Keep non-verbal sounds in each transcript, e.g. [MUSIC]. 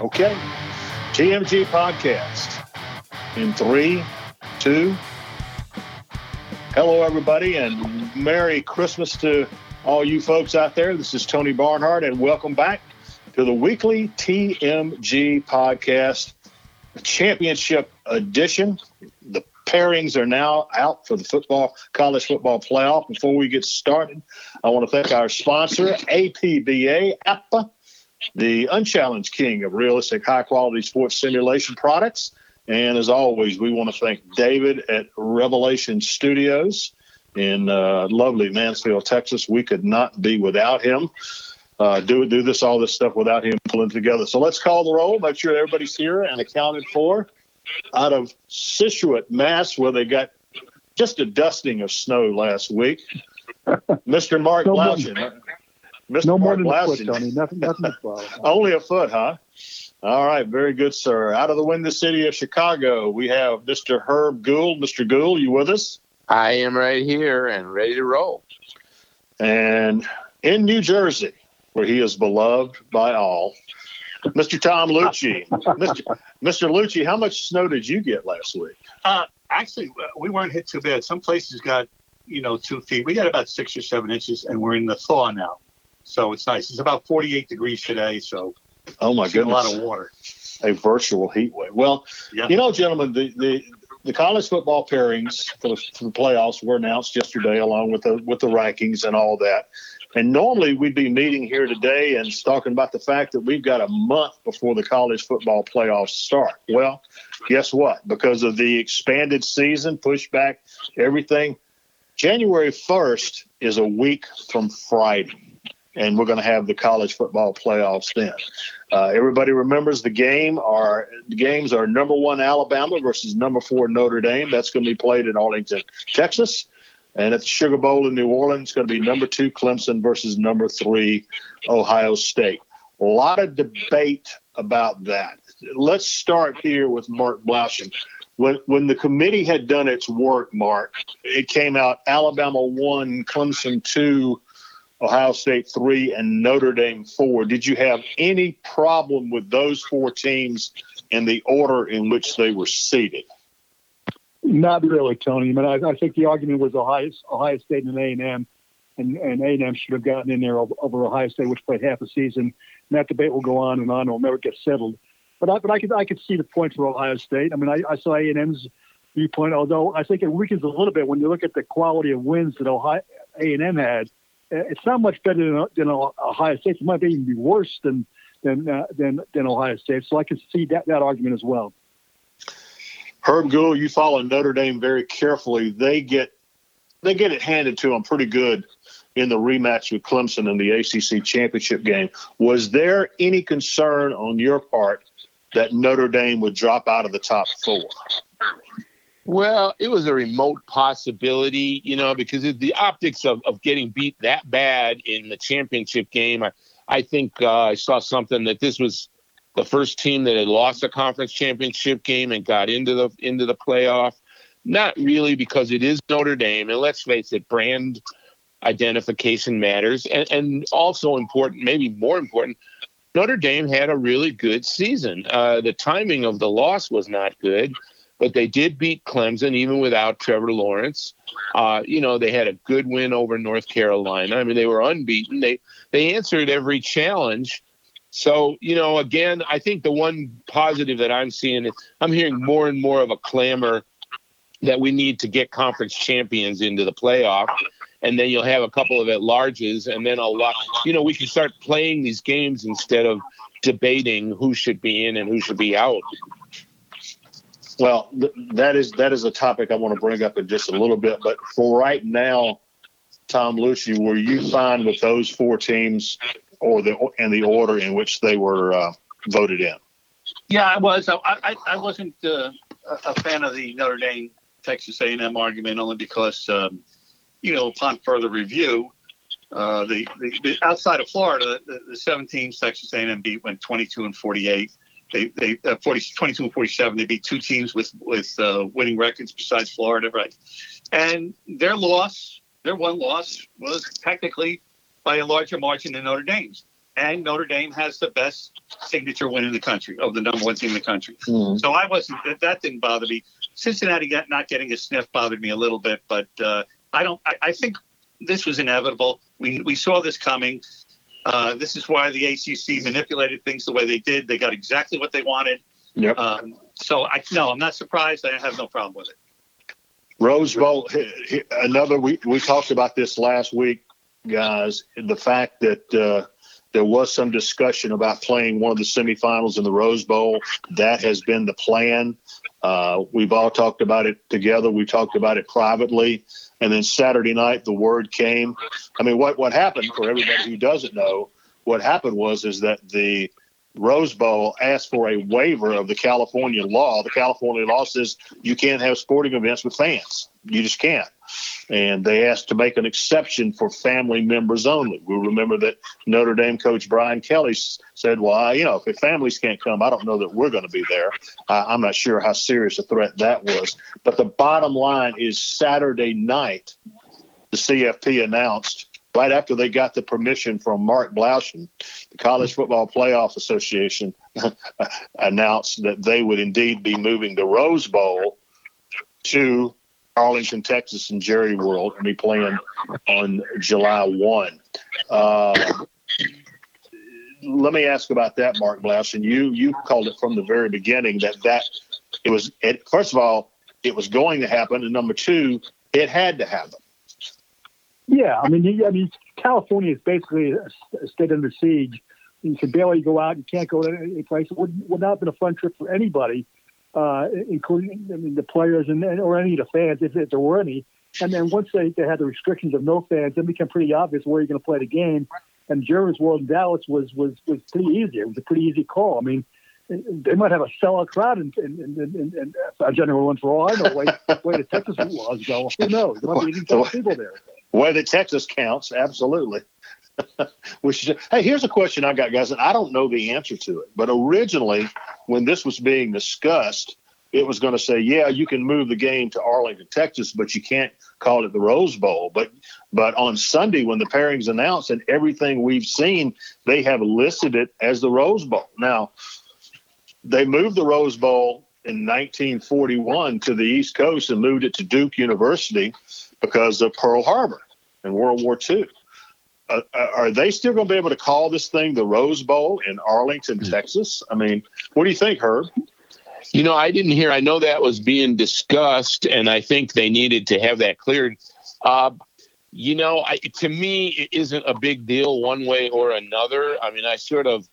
Okay. TMG podcast in three, two. Hello, everybody, and Merry Christmas to all you folks out there. This is Tony Barnhart, and welcome back to the weekly TMG podcast, championship edition. The pairings are now out for the football college football playoff. Before we get started, I want to thank our sponsor, APBA, APA, the unchallenged king of realistic, high quality sports simulation products. And as always, we want to thank David at Revelation Studios in uh, lovely Mansfield, Texas. We could not be without him. Uh, do do this all this stuff without him pulling together. So let's call the roll. Make sure everybody's here and accounted for. Out of Scituate, Mass, where they got just a dusting of snow last week. [LAUGHS] Mr. Mark No more- Blaudschun. Mr. No more Mark than a foot, Tony. Nothing, nothing to [LAUGHS] swallow. Only a foot, huh? All right, very good, sir. Out of the Windy City of Chicago, we have Mr. Herb Gould. Mr. Gould, you with us? I am right here and ready to roll. And in New Jersey, where he is beloved by all, Mr. Tom Luicci. [LAUGHS] Mr. Mr. Luicci, how much snow did you get last week? Uh, actually, uh, we weren't hit too bad. Some places got, you know, two feet. We got about six or seven inches, and we're in the thaw now. So it's nice. It's about 48 degrees today, so Oh my it's a lot of water. a virtual heat wave. Well, Yeah. you know, gentlemen, the, the the college football pairings for the, for the playoffs were announced yesterday, along with the with the rankings and all that. And normally we'd be meeting here today and talking about the fact that we've got a month before the college football playoffs start. Well, guess what? Because of the expanded season, pushback, everything, January 1st is a week from Friday. And we're going to have the college football playoffs then. Uh, everybody remembers the game. Are the games are number one Alabama versus number four Notre Dame. That's going to be played in Arlington, Texas, and at the Sugar Bowl in New Orleans, it's going to be number two Clemson versus number three Ohio State. A lot of debate about that. Let's start here with Mark Blaudschun. When when the committee had done its work, Mark, it came out Alabama one, Clemson two, Ohio State three, and Notre Dame four. Did you have any problem with those four teams and the order in which they were seated? Not really, Tony. I mean, I, I think the argument was Ohio, Ohio State and A and M, and and A and M should have gotten in there over, Ohio State, which played half a season. And that debate will go on and on; it'll never get settled. But I, but I could I could see the point for Ohio State. I mean, I, I saw A and M's viewpoint, although I think it weakens a little bit when you look at the quality of wins that Ohio A and M had. Uh, It's not much better than, than Ohio State. It might even be worse than than uh, than than Ohio State. So I can see that that argument as well. Herb Gould, you follow Notre Dame very carefully. They get they get it handed to them pretty good in the rematch with Clemson in the ACC championship game. Was there any concern on your part that Notre Dame would drop out of the top four? Well, it was a remote possibility, you know, because the optics of, of getting beat that bad in the championship game. I, I think uh, I saw something that this was the first team that had lost a conference championship game and got into the into the playoff. Not really because it is Notre Dame, and let's face it, brand identification matters, and, and also important, maybe more important. Notre Dame had a really good season. Uh, the timing of the loss was not good, but they did beat Clemson even without Trevor Lawrence. Uh, you know, they had a good win over North Carolina. I mean, they were unbeaten. They they answered every challenge. So, you know, again, I think the one positive that I'm seeing is I'm hearing more and more of a clamor that we need to get conference champions into the playoff. And then you'll have a couple of at larges, and then a lot. You know, we can start playing these games instead of debating who should be in and who should be out. Well, th- that is that is a topic I want to bring up in just a little bit. But for right now, Tom Luicci, were you fine with those four teams or the and the order in which they were uh, voted in? Yeah, I was. I, I, I wasn't uh, a fan of the Notre Dame Texas A&M argument only because, um, you know, upon further review, uh, the, the, the outside of Florida, the, the seven teams Texas A&M beat went 22 and 48. They they uh, 40, 22 and 47. They beat two teams with with uh, winning records besides Florida, right? And their loss, their one loss, was technically by a larger margin than Notre Dame's. and Notre Dame has the best signature win in the country of the number one team in the country. Mhm. So I wasn't that, that didn't bother me. Cincinnati got, not getting a sniff bothered me a little bit, but uh, I don't. I, I think this was inevitable. We we saw this coming. Uh, this is why the ACC manipulated things the way they did. They got exactly what they wanted. Yep. Um, so I no, I'm not surprised. I have no problem with it. Rose Bowl, he- he- another, we, we talked about this last week, guys. The fact that uh, there was some discussion about playing one of the semifinals in the Rose Bowl. That has been the plan. Uh, we've all talked about it together. We talked about it privately. And then Saturday night, the word came. I mean, what, what happened for everybody who doesn't know, what happened was is that the Rose Bowl asked for a waiver of the California law. The California law says you can't have sporting events with fans. You just can't. And they asked to make an exception for family members only. We remember that Notre Dame coach Brian Kelly said, "Well, I, you know, if families can't come, I don't know that we're going to be there." I'm not sure how serious a threat that was. But the bottom line is Saturday night, the CFP announced right after they got the permission from Mark Blaudschun, the College Football Playoff Association [LAUGHS] announced that they would indeed be moving the Rose Bowl to Arlington, Texas, and Jerry World, and be playing on July 1. Uh, let me ask about that, Mark Blaudschun. You you called it from the very beginning that that it was it, first of all it was going to happen, and number two, it had to happen. Yeah, I mean, I mean, California is basically a, a state under siege. You can barely go out. You can't go to any place. It would, would not have been a fun trip for anybody, uh, including I mean, the players and or any of the fans, if, if there were any. And then once they, they had the restrictions of no fans, then it became pretty obvious where you're going to play the game. And Jerry's World in Dallas was was was pretty easy. It was a pretty easy call. I mean, they might have a sellout crowd in in, in, in, in General One for all I know. Way [LAUGHS] way the Texas laws go. Who knows? There might be 80,000 people there. way that Texas counts, absolutely. [LAUGHS] Which, hey, here's a question I got, guys, and I don't know the answer to it. But originally, when this was being discussed, it was going to say, yeah, you can move the game to Arlington, Texas, but you can't call it the Rose Bowl. But but on Sunday, when the pairings announced and everything we've seen, they have listed it as the Rose Bowl. Now, they moved the Rose Bowl in 1941 to the East Coast and moved it to Duke University because of Pearl Harbor in World War II. Uh, are they still going to be able to call this thing the Rose Bowl in Arlington, Texas? I mean, what do you think, Herb? You know, I didn't hear. I know that was being discussed, and I think they needed to have that cleared. Uh, you know, I, to me, it isn't a big deal one way or another. I mean, I sort of,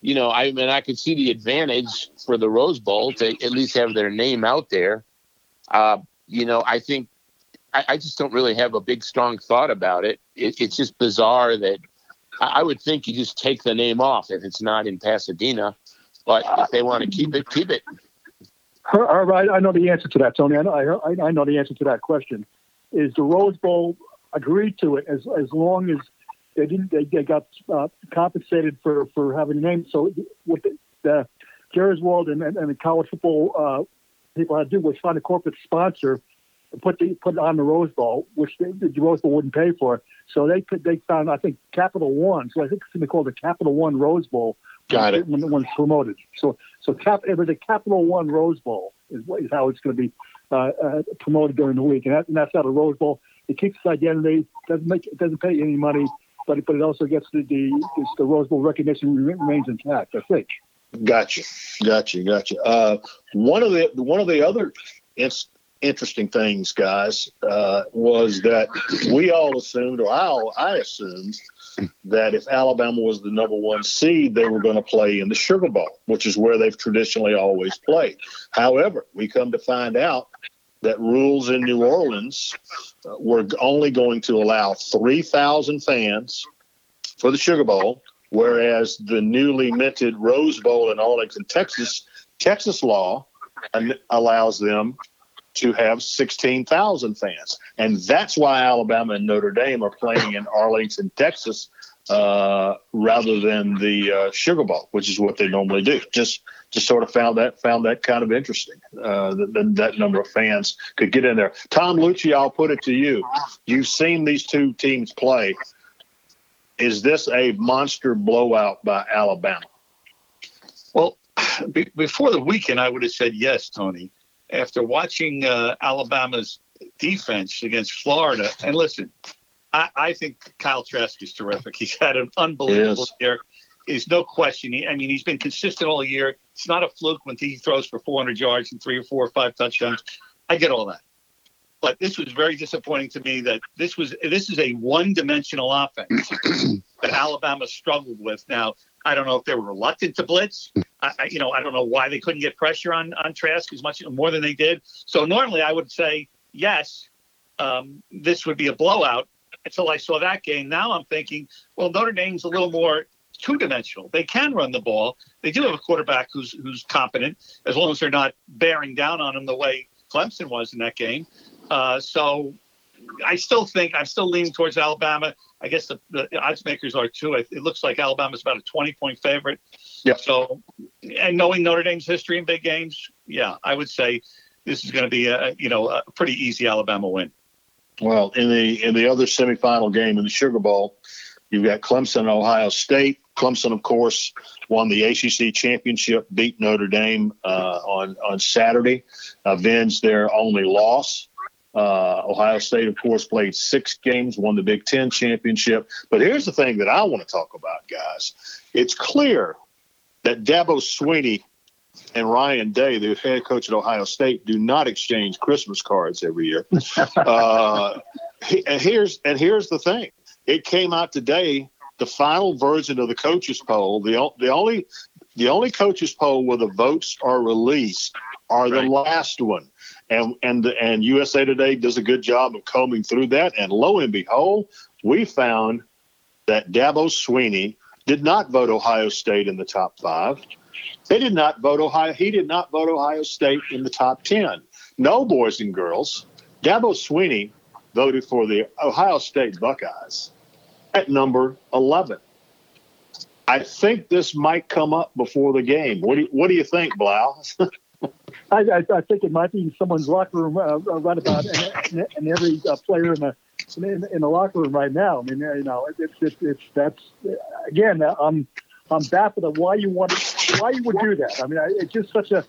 you know, I mean, I could see the advantage for the Rose Bowl to at least have their name out there. Uh, you know, I think I, I just don't really have a big, strong thought about it. it it's just bizarre that I, I would think you just take the name off if it's not in Pasadena. But if they want to keep it, keep it. Her, her, I, know the answer to that, Tony. I know, I, I know the answer to that question. Is the Rose Bowl agreed to it as as long as they didn't they, they got uh, compensated for for having a name. So what the, the Jerry's World and, and, and the college football uh, people had to do was find a corporate sponsor put the put on the Rose Bowl, which they, the Rose Bowl wouldn't pay for. So they put, they found I think Capital One. So I think it's going to be called the Capital One Rose Bowl. Got it. When, when it's promoted. So so cap it was a Capital One Rose Bowl is, is how it's going to be uh, uh, promoted during the week, and, that, and that's how the Rose Bowl it keeps its identity. Doesn't make it doesn't pay any money, but it, but it also gets the the, the Rose Bowl recognition remains intact. I think. Gotcha, gotcha, gotcha. Uh, one of the one of the other in- interesting things, guys, uh, was that we all assumed, or I, I assumed, that if Alabama was the number one seed, they were going to play in the Sugar Bowl, which is where they've traditionally always played. However, we come to find out that rules in New Orleans uh, were only going to allow 3,000 fans for the Sugar Bowl, whereas the newly minted Rose Bowl in Arlington, Texas, Texas law allows them to have 16,000 fans. And that's why Alabama and Notre Dame are playing in Arlington, Texas, uh, rather than the uh, Sugar Bowl, which is what they normally do. Just just sort of found that found that kind of interesting. Uh, that, that number of fans could get in there. Tom Luicci, I'll put it to you. You've seen these two teams play. is this a monster blowout by Alabama? Well, [SIGHS] be, before the weekend, I would have said yes, Tony. After watching uh, Alabama's defense against Florida, and listen, I, I, think Kyle Trask is terrific. He's had an unbelievable year. There's no question. He, I mean, he's been consistent all year. It's not a fluke when he throws for 400 yards and three or four or five touchdowns. I get all that. But this was very disappointing to me that this was this is a one-dimensional offense [CLEARS THROAT] that Alabama struggled with. Now I don't know if they were reluctant to blitz. I, you know I don't know why they couldn't get pressure on on Trask as much more than they did. So normally I would say yes, um, this would be a blowout. Until I saw that game, now I'm thinking, well, Notre Dame's a little more two-dimensional. They can run the ball. They do have a quarterback who's who's competent, as long as they're not bearing down on him the way Clemson was in that game. Uh, so I still think I'm still leaning towards Alabama. I guess the, the odds makers are too. It looks like Alabama's about a 20 point favorite. Yeah. So, and knowing Notre Dame's history in big games, yeah, I would say this is going to be a you know a pretty easy Alabama win. Well, in the in the other semifinal game in the Sugar Bowl, you've got Clemson and Ohio State. Clemson, of course, won the ACC championship, beat Notre Dame uh, on on Saturday, avenged their only loss. Uh, Ohio State, of course, played six games, won the Big Ten championship. But here's the thing that I want to talk about, guys. It's clear that Dabo Swinney and Ryan Day, the head coach at Ohio State, do not exchange Christmas cards every year. [LAUGHS] uh, and here's and here's the thing: it came out today. The final version of the coaches poll, the the only the only coaches poll where the votes are released are right. the last one and and and USA Today does a good job of combing through that. And lo and behold, we found that Dabo Swinney did not vote Ohio State in the top five. They did not vote Ohio. He did not vote Ohio State in the top ten. No, boys and girls, Dabo Swinney voted for the Ohio State Buckeyes at number eleven. I think this might come up before the game. What do you, what do you think, Blau? [LAUGHS] I, I, I think it might be someone's locker room uh, uh right about and, and every uh, player in the in, in, the locker room right now. I mean, you know, it's it's, it's that's again, I'm I'm baffled at why you want why you would do that. I mean, it's just such a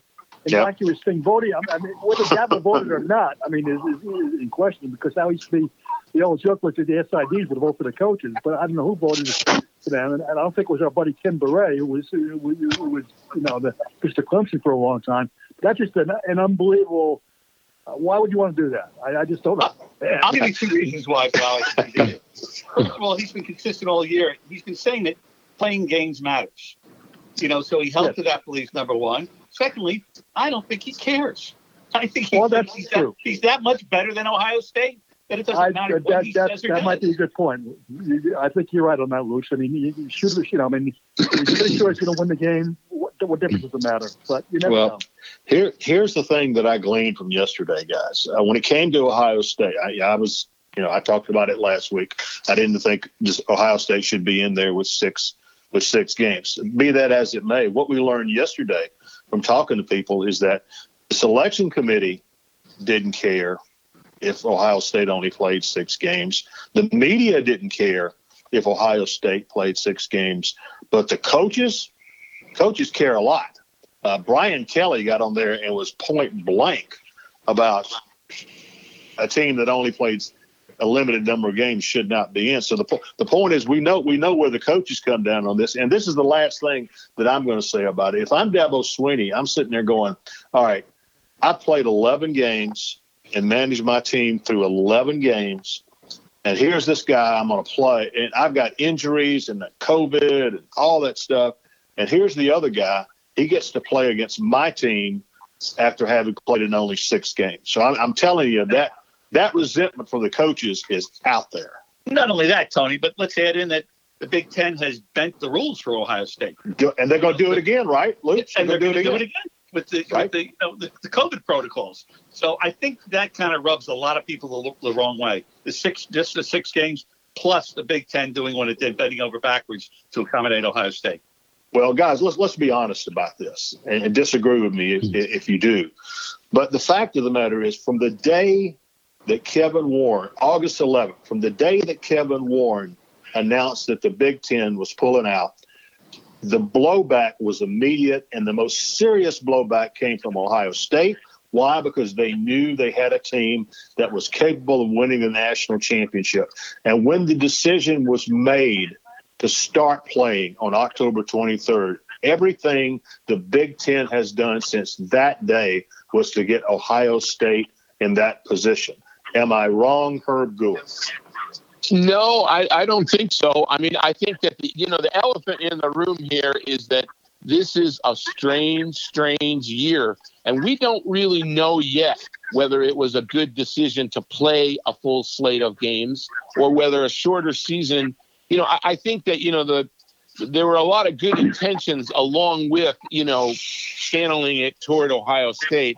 innocuous yep. thing. Voting, I mean, whether Gavin voted or not, I mean, is, is, is in question because now used to be the old joke was that the SIDs would vote for the coaches, but I don't know who voted for them, and, and I don't think it was our buddy Tim Bourret who was who, who was you know the Mr. Clemson for a long time that's just an, an unbelievable. Uh, why would you want to do that? I, I just don't know. I'll give you two reasons why First of all, he's been consistent all year. He's been saying that playing games matters. You know, so he held yes. to that belief. Number one. Secondly, I don't think he cares. I think he's, well, that's he's, true. That, he's that much better than Ohio State that it doesn't I, matter that, that, that might be a good point. I think you're right on that, Luce. I mean, you, you should, you know, I mean, you're pretty sure he's going to win the game. What, difference does it matter? But you never well, know. Here, here's the thing that I gleaned from yesterday, guys. Uh, when it came to Ohio State, I, I was, you know, I talked about it last week. I didn't think Ohio State should be in there with six with six games. Be that as it may, what we learned yesterday from talking to people is that the selection committee didn't care if Ohio State only played six games. The media didn't care if Ohio State played six games, but the coaches, coaches care a lot. Uh, Brian Kelly got on there and was point blank about a team that only played a limited number of games should not be in. So the the point is, we know we know where the coaches come down on this, and this is the last thing that I'm going to say about it. If I'm Dabo Swinney, I'm sitting there going, "All right, I played 11 games and managed my team through 11 games. And here's this guy I'm going to play, and I've got injuries and COVID and all that stuff. And here's the other guy. He gets to play against my team after having played in only six games. So I'm, I'm telling you that that resentment for the coaches is out there. Not only that, Tony, but let's add in that the Big Ten has bent the rules for Ohio State. And they're going to do it again, right, Luke? And they're, they're going to do it again with the right. with the, you know, the, the COVID protocols. So I think that kind of rubs a lot of people the, the wrong way. The six just the six games plus the Big Ten doing what it did, bending over backwards to accommodate Ohio State. Well, guys, let's let's be honest about this and, and disagree with me if, mm-hmm. if you do. But the fact of the matter is, from the day that Kevin Warren, August 11th, from the day that Kevin Warren announced that the Big Ten was pulling out, the blowback was immediate, and the most serious blowback came from Ohio State. Why? Because they knew they had a team that was capable of winning the national championship. And when the decision was made to start playing on October 23rd, everything the Big Ten has done since that day was to get Ohio State in that position. Am I wrong, Herb Gould? No, I, I don't think so. I mean, I think that the, you know the elephant in the room here is that this is a strange, strange year, and we don't really know yet whether it was a good decision to play a full slate of games or whether a shorter season. You know, I, I think that you know the there were a lot of good intentions along with you know channeling it toward Ohio State,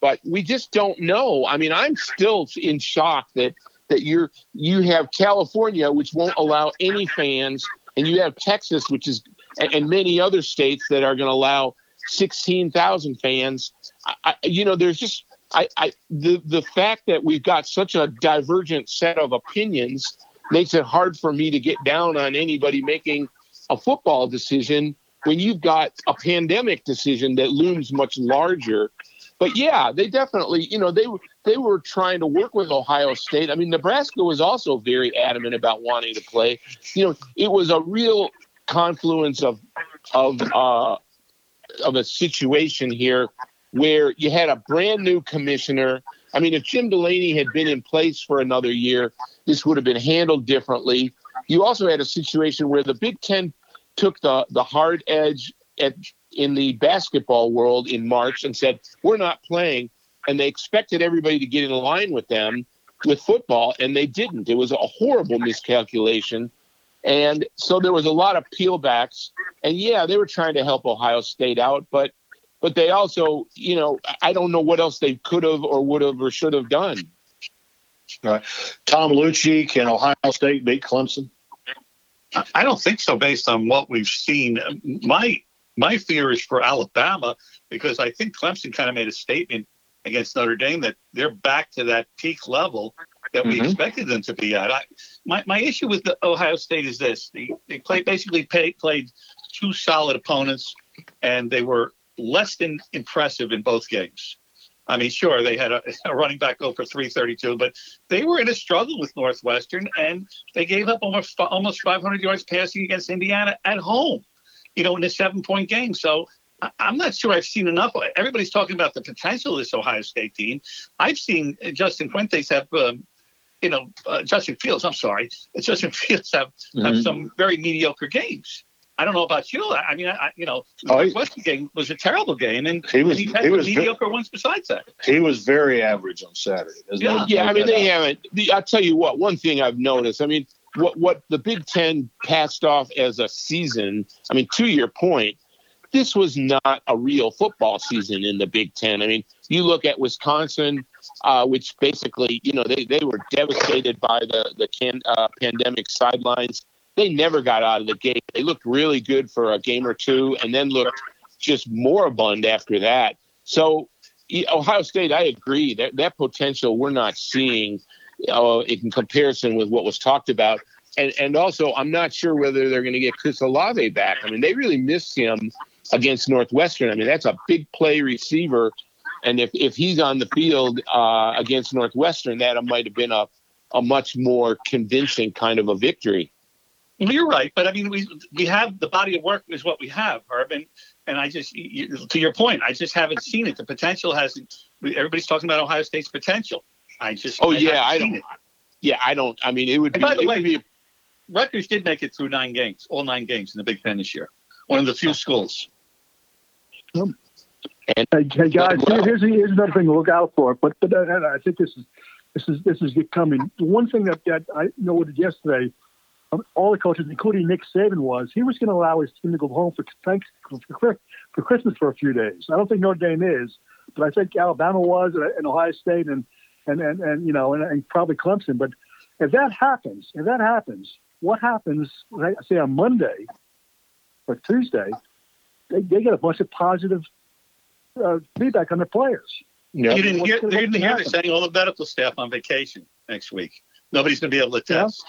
but we just don't know. I mean, I'm still in shock that that you're you have California, which won't allow any fans, and you have Texas, which is and, and many other states that are going to allow sixteen thousand fans. I, you know, there's just I, I the the fact that we've got such a divergent set of opinions makes it hard for me to get down on anybody making a football decision when you've got a pandemic decision that looms much larger but yeah, they definitely, you know, they they were trying to work with Ohio State. I mean, Nebraska was also very adamant about wanting to play. You know, it was a real confluence of of uh, of a situation here where you had a brand new commissioner. I mean, if Jim Delaney had been in place for another year, this would have been handled differently. You also had a situation where the Big Ten took the the hard edge at in the basketball world in March and said, We're not playing. And they expected everybody to get in line with them with football, and they didn't. It was a horrible miscalculation. And so there was a lot of peelbacks. And yeah, they were trying to help Ohio State out, but but they also, you know, I don't know what else they could have or would have or should have done. All right. Tom Luicci, can Ohio State beat Clemson? I don't think so, based on what we've seen. My my fear is for Alabama because I think Clemson kind of made a statement against Notre Dame that they're back to that peak level that we mm-hmm. expected them to be at. I, my, my issue with the Ohio State is this: they, they played basically pay, played two solid opponents, and they were less than impressive in both games. I mean, sure, they had a, a running back go for 332, but they were in a struggle with Northwestern, and they gave up almost almost 500 yards passing against Indiana at home you know, in a seven point game. So I'm not sure I've seen enough. Everybody's talking about the potential of this Ohio State team. I've seen Justin Fuentes have, um, you know, uh, Justin Fields. I'm sorry, [LAUGHS] Justin Fields have mm-hmm. have some very mediocre games. I don't know about you. I mean, I, you know, the oh, Northwestern game was a terrible game, and he was and he had he was mediocre very, ones besides that. He was very average on Saturday. yeah, yeah. I mean, they haven't. I'll tell you what. One thing I've noticed. I mean, what what the Big Ten passed off as a season. I mean, to your point, this was not a real football season in the Big Ten. I mean, you look at Wisconsin, uh, which basically, you know, they, they were devastated by the the can, uh, pandemic sidelines. They never got out of the gate. They looked really good for a game or two, and then looked just moribund after that. So, Ohio State, I agree that that potential we're not seeing uh, in comparison with what was talked about. And, and also, I'm not sure whether they're going to get Chris Olave back. I mean, they really missed him against Northwestern. I mean, that's a big play receiver. And if, if he's on the field uh, against Northwestern, that might have been a, a much more convincing kind of a victory. You're right, but I mean, we we have the body of work is what we have, Herb, and and I just you, to your point, I just haven't seen it. The potential hasn't. Everybody's talking about Ohio State's potential. I just oh I yeah, I don't. It. Yeah, I don't. I mean, it would and be. By the way, be, Rutgers did make it through nine games, all nine games in the Big Ten this year. One of the few schools. and, hey, guys, well, here's, here's another thing to look out for. But but uh, I think this is this is this is coming. The one thing that, that I noted yesterday, um, all the coaches, including Nick Saban, was he was going to allow his team to go home for thanks for, for Christmas for a few days. I don't think Notre Dame is, but I think Alabama was, and Ohio State, and and and, and you know, and, and probably Clemson. But if that happens, if that happens, what happens? Say on Monday or Tuesday, they, they get a bunch of positive uh, feedback on their players. Yep. You didn't hear, they didn't hear they're saying all the medical staff on vacation next week. Nobody's going to be able to test.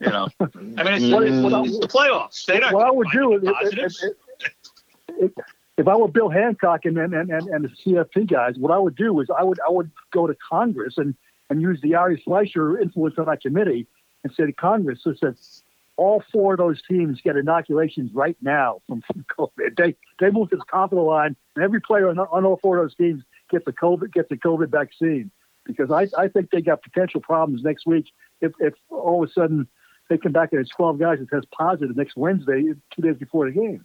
You know, I mean, it's, mm. it's, the playoffs. They don't what I would do is, if, if I were Bill Hancock and, and, and, and the CFP guys, what I would do is I would I would go to Congress and, and use the Ari Fleischer influence on that committee and say to Congress, so said, all four of those teams get inoculations right now from, from [LAUGHS] COVID. They they move to the top of the line, and every player on, on all four of those teams gets the COVID gets the COVID vaccine because I, I think they got potential problems next week if, if all of a sudden they come back and it's 12 guys that test positive next Wednesday, two days before the game.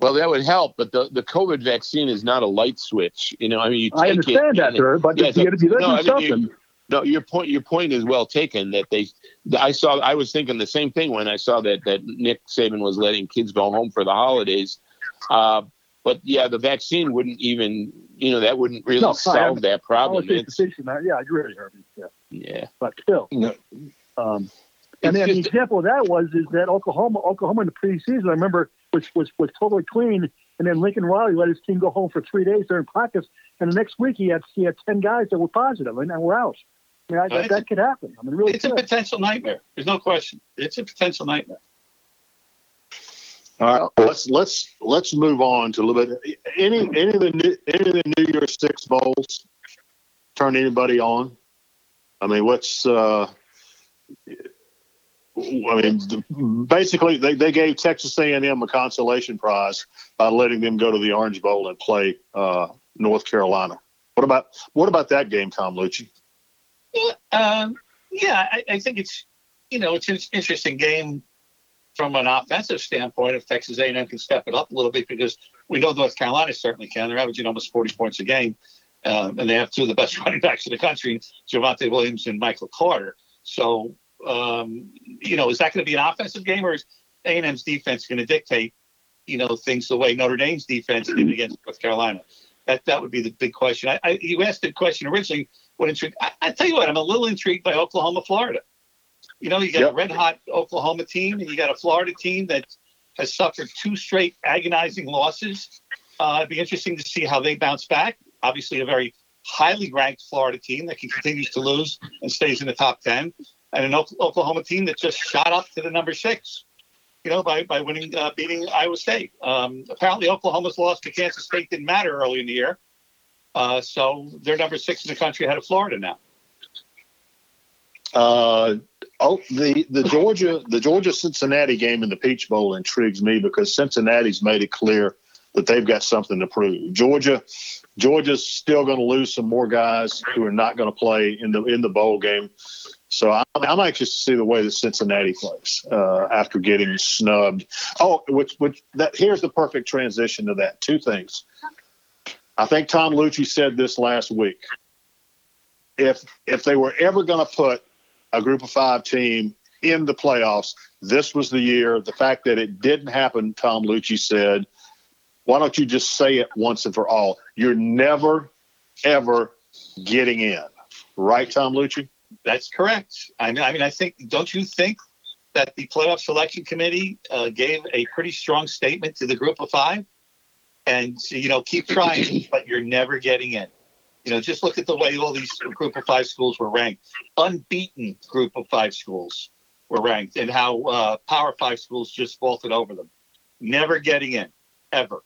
Well, that would help, but the, the COVID vaccine is not a light switch. You know, I mean, you I understand that, sir, but yeah, so, you, no, I mean, you, no, your point your point is well taken. That they, I saw, I was thinking the same thing when I saw that that Nick Saban was letting kids go home for the holidays. Uh, but yeah, the vaccine wouldn't even, you know, that wouldn't really no, solve that problem. It's, yeah, I agree, Herbie. Yeah. yeah. But still. No. Um, and then the example of that was is that Oklahoma, Oklahoma in the preseason, I remember was was was totally clean, and then Lincoln Riley let his team go home for three days during practice, and the next week he had he had ten guys that were positive, and, and we're out. I mean, I, that, that could happen. I mean, really, it's could. a potential nightmare. There's no question. It's a potential nightmare. All right, let's let's let's move on to a little bit. Any any of the new, any of the New Year's Six bowls turn anybody on? I mean, what's uh, I mean, basically, they, they gave Texas A&M a consolation prize by letting them go to the Orange Bowl and play uh, North Carolina. What about what about that game, Tom Luicci? Yeah, um, yeah, I, I, think it's you know it's an interesting game from an offensive standpoint. If Texas A&M can step it up a little bit, because we know North Carolina certainly can. They're averaging almost 40 points a game, um, and they have two of the best [LAUGHS] running backs in the country, Javonte Williams and Michael Carter. So um, you know, is that going to be an offensive game or is A&M's defense going to dictate, you know, things the way Notre Dame's defense did [CLEARS THROAT] against North Carolina? That that would be the big question. I, I you asked the question originally. What intrigued? I, I, tell you what, I'm a little intrigued by Oklahoma, Florida. You know, you got yep. a red hot Oklahoma team, and you got a Florida team that has suffered two straight agonizing losses. Uh, it'd be interesting to see how they bounce back. Obviously, a very highly ranked Florida team that continues to lose and stays in the top 10 and an Oklahoma team that just shot up to the number six, you know, by, by winning, uh, beating Iowa State. Um, apparently, Oklahoma's loss to Kansas State didn't matter early in the year. Uh, so they're number six in the country ahead of Florida now. Uh, oh, the the Georgia the Georgia Cincinnati game in the Peach Bowl intrigues me because Cincinnati's made it clear that they've got something to prove. Georgia Georgia's still going to lose some more guys who are not going to play in the in the bowl game. So I'm, I'm anxious to see the way that Cincinnati plays uh, after getting snubbed. Oh, which which that here's the perfect transition to that. Two things. I think Tom Luicci said this last week. If if they were ever going to put a group of five team in the playoffs, this was the year. The fact that it didn't happen, Tom Luicci said, why don't you just say it once and for all? You're never, ever getting in. Right, Tom Luicci? That's correct. I mean, I mean, I think. Don't you think that the playoff selection committee uh, gave a pretty strong statement to the group of five, and you know, keep trying, but you're never getting in. You know, just look at the way all these group of five schools were ranked. Unbeaten group of five schools were ranked, and how uh, Power Five schools just vaulted over them. Never getting in, ever.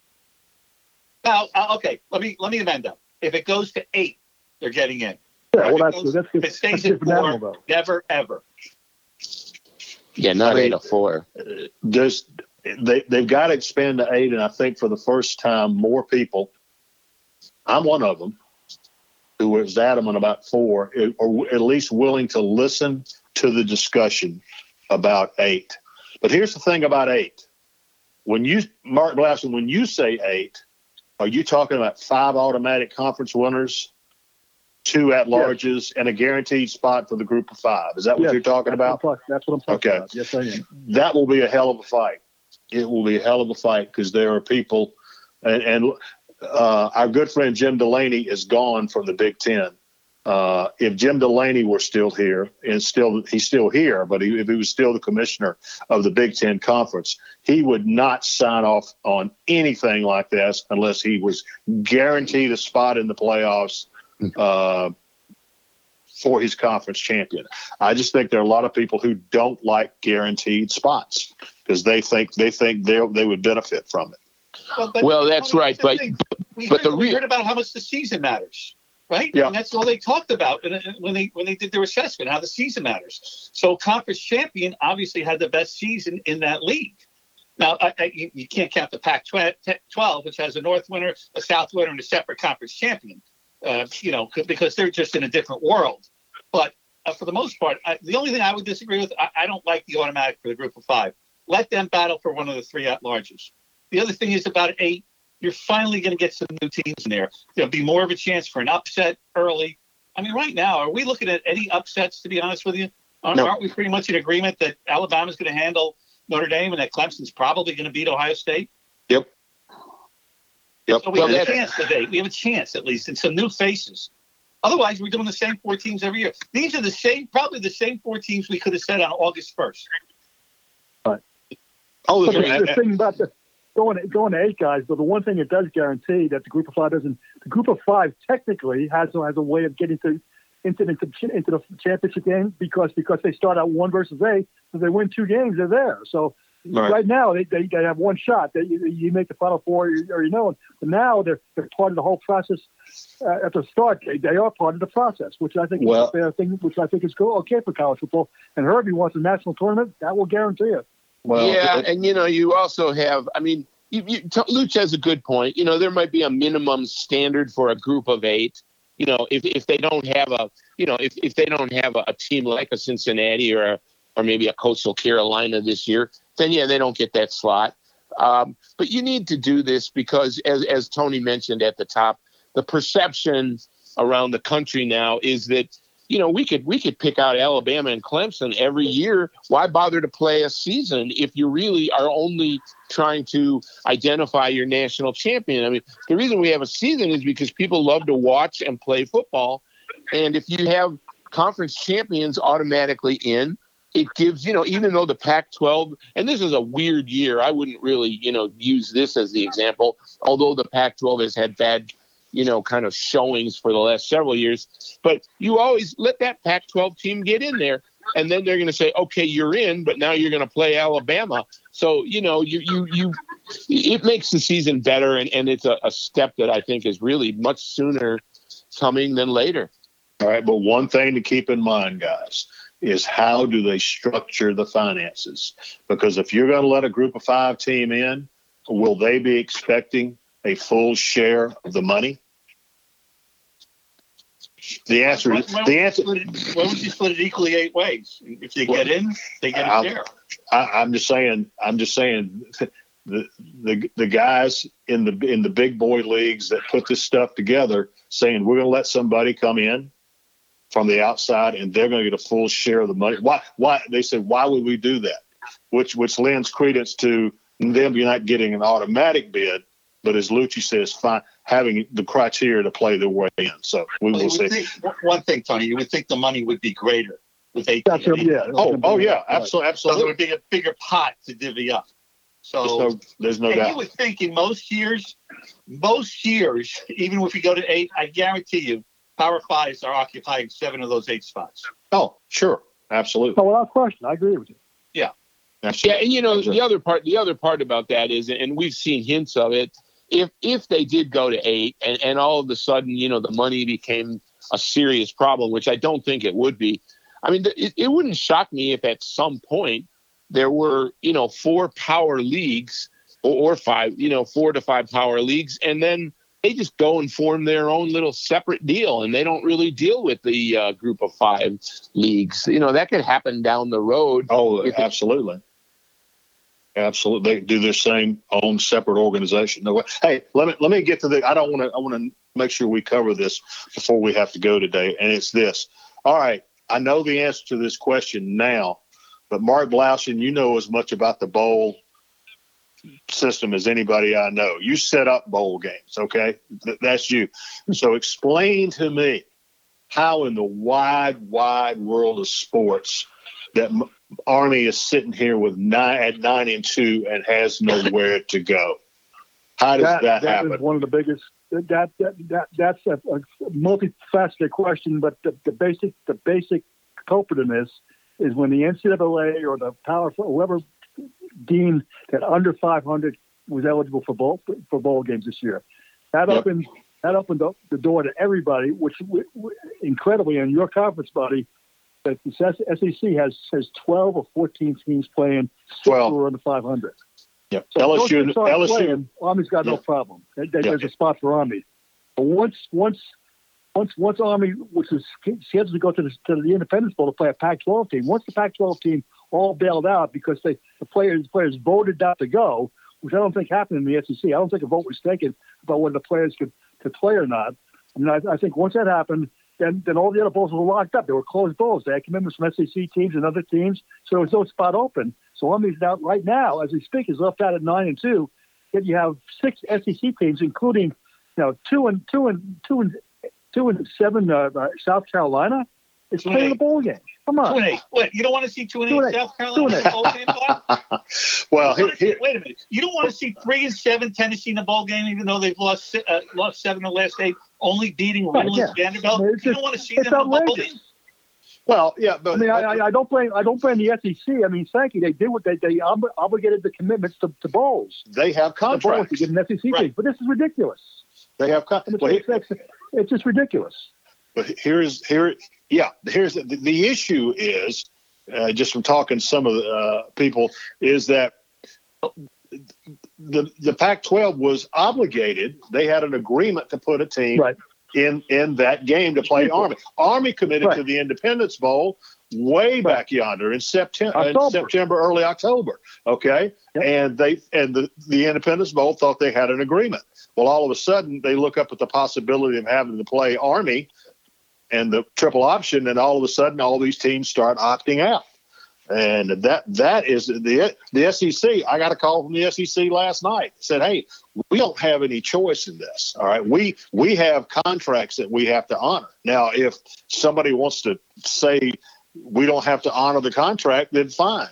Now, uh, okay, let me let me amend that. If it goes to eight, they're getting in. Yeah, well, that's, that's, if it stays at four, animal, never ever. Yeah, not I mean, eight or four. There's they they've got to expand to eight, and I think for the first time, more people. I'm one of them who was adamant about four, eh, or at least willing to listen to the discussion about eight. But here's the thing about eight: when you Mark Blaudschun, when you say eight, are you talking about five automatic conference winners? Two at larges, yes. and a guaranteed spot for the group of five. Is that what yes, you're talking about? That's what I'm talking okay. about. Yes, I am. That will be a hell of a fight. It will be a hell of a fight because there are people, and, and uh, our good friend Jim Delaney is gone from the Big Ten. Uh, if Jim Delaney were still here, and still he's still here, but he, if he was still the commissioner of the Big Ten Conference, he would not sign off on anything like this unless he was guaranteed a spot in the playoffs uh, for his conference champion. I just think there are a lot of people who don't like guaranteed spots because they think they think they they would benefit from it. Well, but, well that's right, but we but heard, the re- we heard about how much the season matters, right? Yeah, and that's all they talked about when they when they did their assessment, how the season matters. So conference champion obviously had the best season in that league. Now, I, I, you, you, can't count the Pac-12, which has a North winner, a South winner, and a separate conference champion. Uh, you know, because they're just in a different world. But uh, for the most part, I, the only thing I would disagree with, I, I, don't like the automatic for the group of five. Let them battle for one of the three at larges. The other thing is about eight, you're finally going to get some new teams in there. There'll be more of a chance for an upset early. I mean, right now, are we looking at any upsets? To be honest with you, aren't, no. aren't we pretty much in agreement that Alabama's going to handle Notre Dame and that Clemson's probably going to beat Ohio State? Yep. Yep. So we well, have a chance today. We have a chance at least, and some new faces. Otherwise, we're doing the same four teams every year. These are the same, probably the same four teams we could have said on August first. Right. Oh, the, the thing about the going going to eight guys, but the one thing it does guarantee that the group of five doesn't. The group of five technically has has a way of getting to into the into the championship game because because they start out one versus eight, so they win two games, they're there. So Right. right, now, they, they, they have one shot. They, you make the final four, or you know. But now they're they're part of the whole process. Uh, at the start, they, they are part of the process, which I think well, is a fair thing. Which I think is cool. Okay for college football. And Herbie wants a national tournament. That will guarantee it. Well, yeah, it, and you know, you also have. I mean, you, you, Luch has a good point. You know, there might be a minimum standard for a group of eight. You know, if if they don't have a, you know, if if they don't have a, a team like a Cincinnati or a or maybe a Coastal Carolina this year, then yeah, they don't get that slot. Um, but you need to do this because, as, as Tony mentioned at the top, the perception around the country now is that you know we could we could pick out Alabama and Clemson every year. Why bother to play a season if you really are only trying to identify your national champion? I mean, the reason we have a season is because people love to watch and play football, and if you have conference champions automatically in, it gives, you know, even though the Pac 12, and this is a weird year, I wouldn't really, you know, use this as the example, although the Pac 12 has had bad, you know, kind of showings for the last several years. But you always let that Pac 12 team get in there. And then they're going to say, okay, you're in, but now you're going to play Alabama. So, you know, you, you, you, it makes the season better. And, and it's a, a step that I think is really much sooner coming than later. All right. But one thing to keep in mind, guys is how do they structure the finances? Because if you're going to let a group of five team in, will they be expecting a full share of the money? The answer is the answer. why would you split it equally eight ways? If they get in, they get a I'm, share. I, am just saying. I'm just saying. The, the the guys in the in the big boy leagues that put this stuff together, saying we're going to let somebody come in from the outside, and they're going to get a full share of the money. Why? Why? They said, why would we do that? Which which lends credence to them you're not getting an automatic bid, but as Luicci says, fine, having the criteria to play their way in. So we well, will see. Think, one thing, Tony, you would think the money would be greater with eight. That's yeah. Oh, oh yeah, absolutely, absolutely. So there would be a bigger pot to divvy up. So there's no, there's no doubt. You would think in most years, most years, even if we go to eight, I guarantee you, Power Fives are occupying seven of those eight spots. Oh, sure, absolutely. Oh, without question, I agree with you. Yeah. Absolutely. Yeah, and you know the other part. The other part about that is, and we've seen hints of it. If if they did go to eight, and, and all of a sudden, you know, the money became a serious problem, which I don't think it would be. I mean, it, it wouldn't shock me if at some point there were, you know, four power leagues or, or five, you know, four to five power leagues, and then they just go and form their own little separate deal and they don't really deal with the uh, group of five leagues. You know that could happen down the road. Oh absolutely. Absolutely. They do their same own separate organization. No way hey let me let me get to the i don't want to i want to make sure we cover this before we have to go today and it's this. All right i know the answer to this question now but mark Blaudschun, you know as much about the bowl system as anybody I know. You set up bowl games, okay? Th- that's you. So explain to me how in the wide, wide world of sports that Army is sitting here with nine at nine and two and has nowhere to go. How does that, that, that happen? Is one of the biggest that that, that that's a, a multifaceted question, but the, the basic the basic culprit in this is when the NCAA or the power whoever deemed that under 500 was eligible for bowl for bowl games this year. That yep. opened that opened up the door to everybody, which incredibly in your conference, buddy, that the SEC has has 12 or 14 teams playing six or under 500. Yep. So LSU, LSU, playing, Army's got no problem. There's yep. a spot for Army. But once once once once Army, which is scheduled to go to the, to the Independence Bowl to play a Pac-12 team, once the Pac-12 team all bailed out because they the players the players voted not to go, which I don't think happened in the SEC. I don't think a vote was taken about whether the players could, could play or not. I mean, I, I think once that happened, then then all the other bowls were locked up. They were closed bowls. They had commitments from SEC teams and other teams, so there was no spot open. So Army's out right now, as we speak, is left out at nine and two. Yet you have six SEC teams, including you know two and two and two and two and seven uh, uh, South Carolina. It's two playing the bowl game. Come on. Two and eight. Wait, you don't want to see two and two eight, eight South Carolina in the bowl game? well, here, see, wait a minute. You don't want to see three and seven Tennessee in the bowl game, even though they've lost uh, lost seven of the last eight, only beating right, yeah. Vanderbilt. you just, don't want to see them in the bowl game. Well, yeah, but I mean, I, I, don't blame I don't blame the SEC. I mean, thank you. They did what they they ob- obligated the commitments to, to bowls. They have contracts to get an SEC right. but this is ridiculous. They have contracts. Well, it's, it's just ridiculous. But here's here, yeah. Here's the, the issue is uh, just from talking to some of the uh, people is that the the Pac-12 was obligated. They had an agreement to put a team right in in that game to play Army. Army committed right. to the Independence Bowl way right. back yonder in September, in September, early October. Okay, yep. and they and the the Independence Bowl thought they had an agreement. Well, all of a sudden they look up at the possibility of having to play Army and the triple option, and all of a sudden all these teams start opting out. And that that is the the SEC. I got a call from the SEC last night. Said, "Hey, we don't have any choice in this. All right, we we have contracts that we have to honor. Now, if somebody wants to say we don't have to honor the contract, then fine.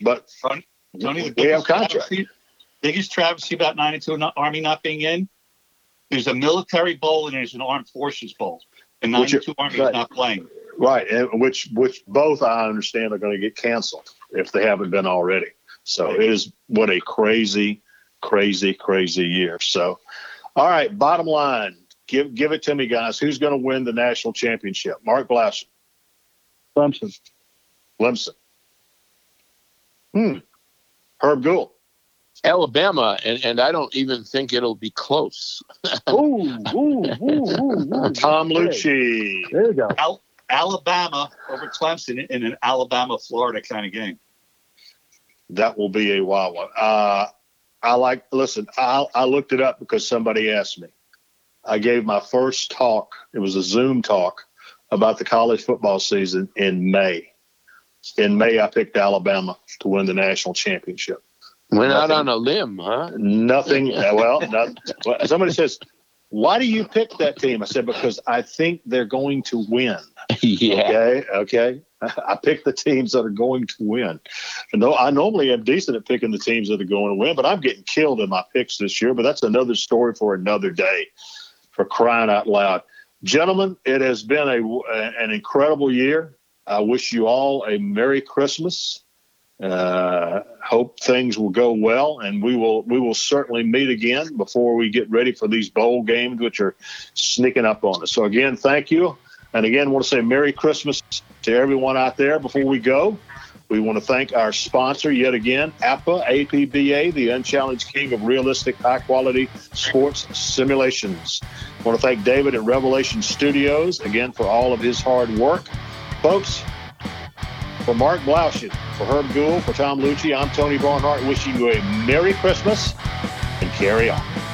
But Tony, Tony we have contracts. Biggest travesty about 92 Army not being in. There's a military bowl and there's an armed forces bowl, and 92 Army is not playing. Right, and which which both I understand are going to get canceled if they haven't been already. So it is what a crazy, crazy, crazy year. So, all right, bottom line, give give it to me, guys. Who's going to win the national championship? Mark Blaudschun. Clemson. Clemson. Hmm. Herb Gould. Alabama, and, and I don't even think it'll be close. [LAUGHS] ooh, ooh, ooh, ooh, Tom Luicci. There you go. Al- Alabama over Clemson in an Alabama Florida kind of game. That will be a wild one. Uh, I like, listen, I, I looked it up because somebody asked me. I gave my first talk, it was a Zoom talk about the college football season in May. In May, I picked Alabama to win the national championship. Went nothing, out on a limb, huh? Nothing. [LAUGHS] well, not, well, somebody says, why do you pick that team? I said, because I think they're going to win. [LAUGHS] yeah. Okay. Okay. [LAUGHS] I pick the teams that are going to win. No, I normally am decent at picking the teams that are going to win, but I'm getting killed in my picks this year. But that's another story for another day. For crying out loud, gentlemen, it has been a an incredible year. I wish you all a Merry Christmas. Uh, hope things will go well, and we will we will certainly meet again before we get ready for these bowl games, which are sneaking up on us. So again, thank you. And again, want to say Merry Christmas to everyone out there before we go. We want to thank our sponsor yet again, APBA, APBA, the unchallenged king of realistic, high quality sports simulations. I want to thank David at Revelation Studios again for all of his hard work. Folks, for Mark Blaudschun, for Herb Gould, for Tom Luicci, I'm Tony Barnhart wishing you a Merry Christmas and carry on.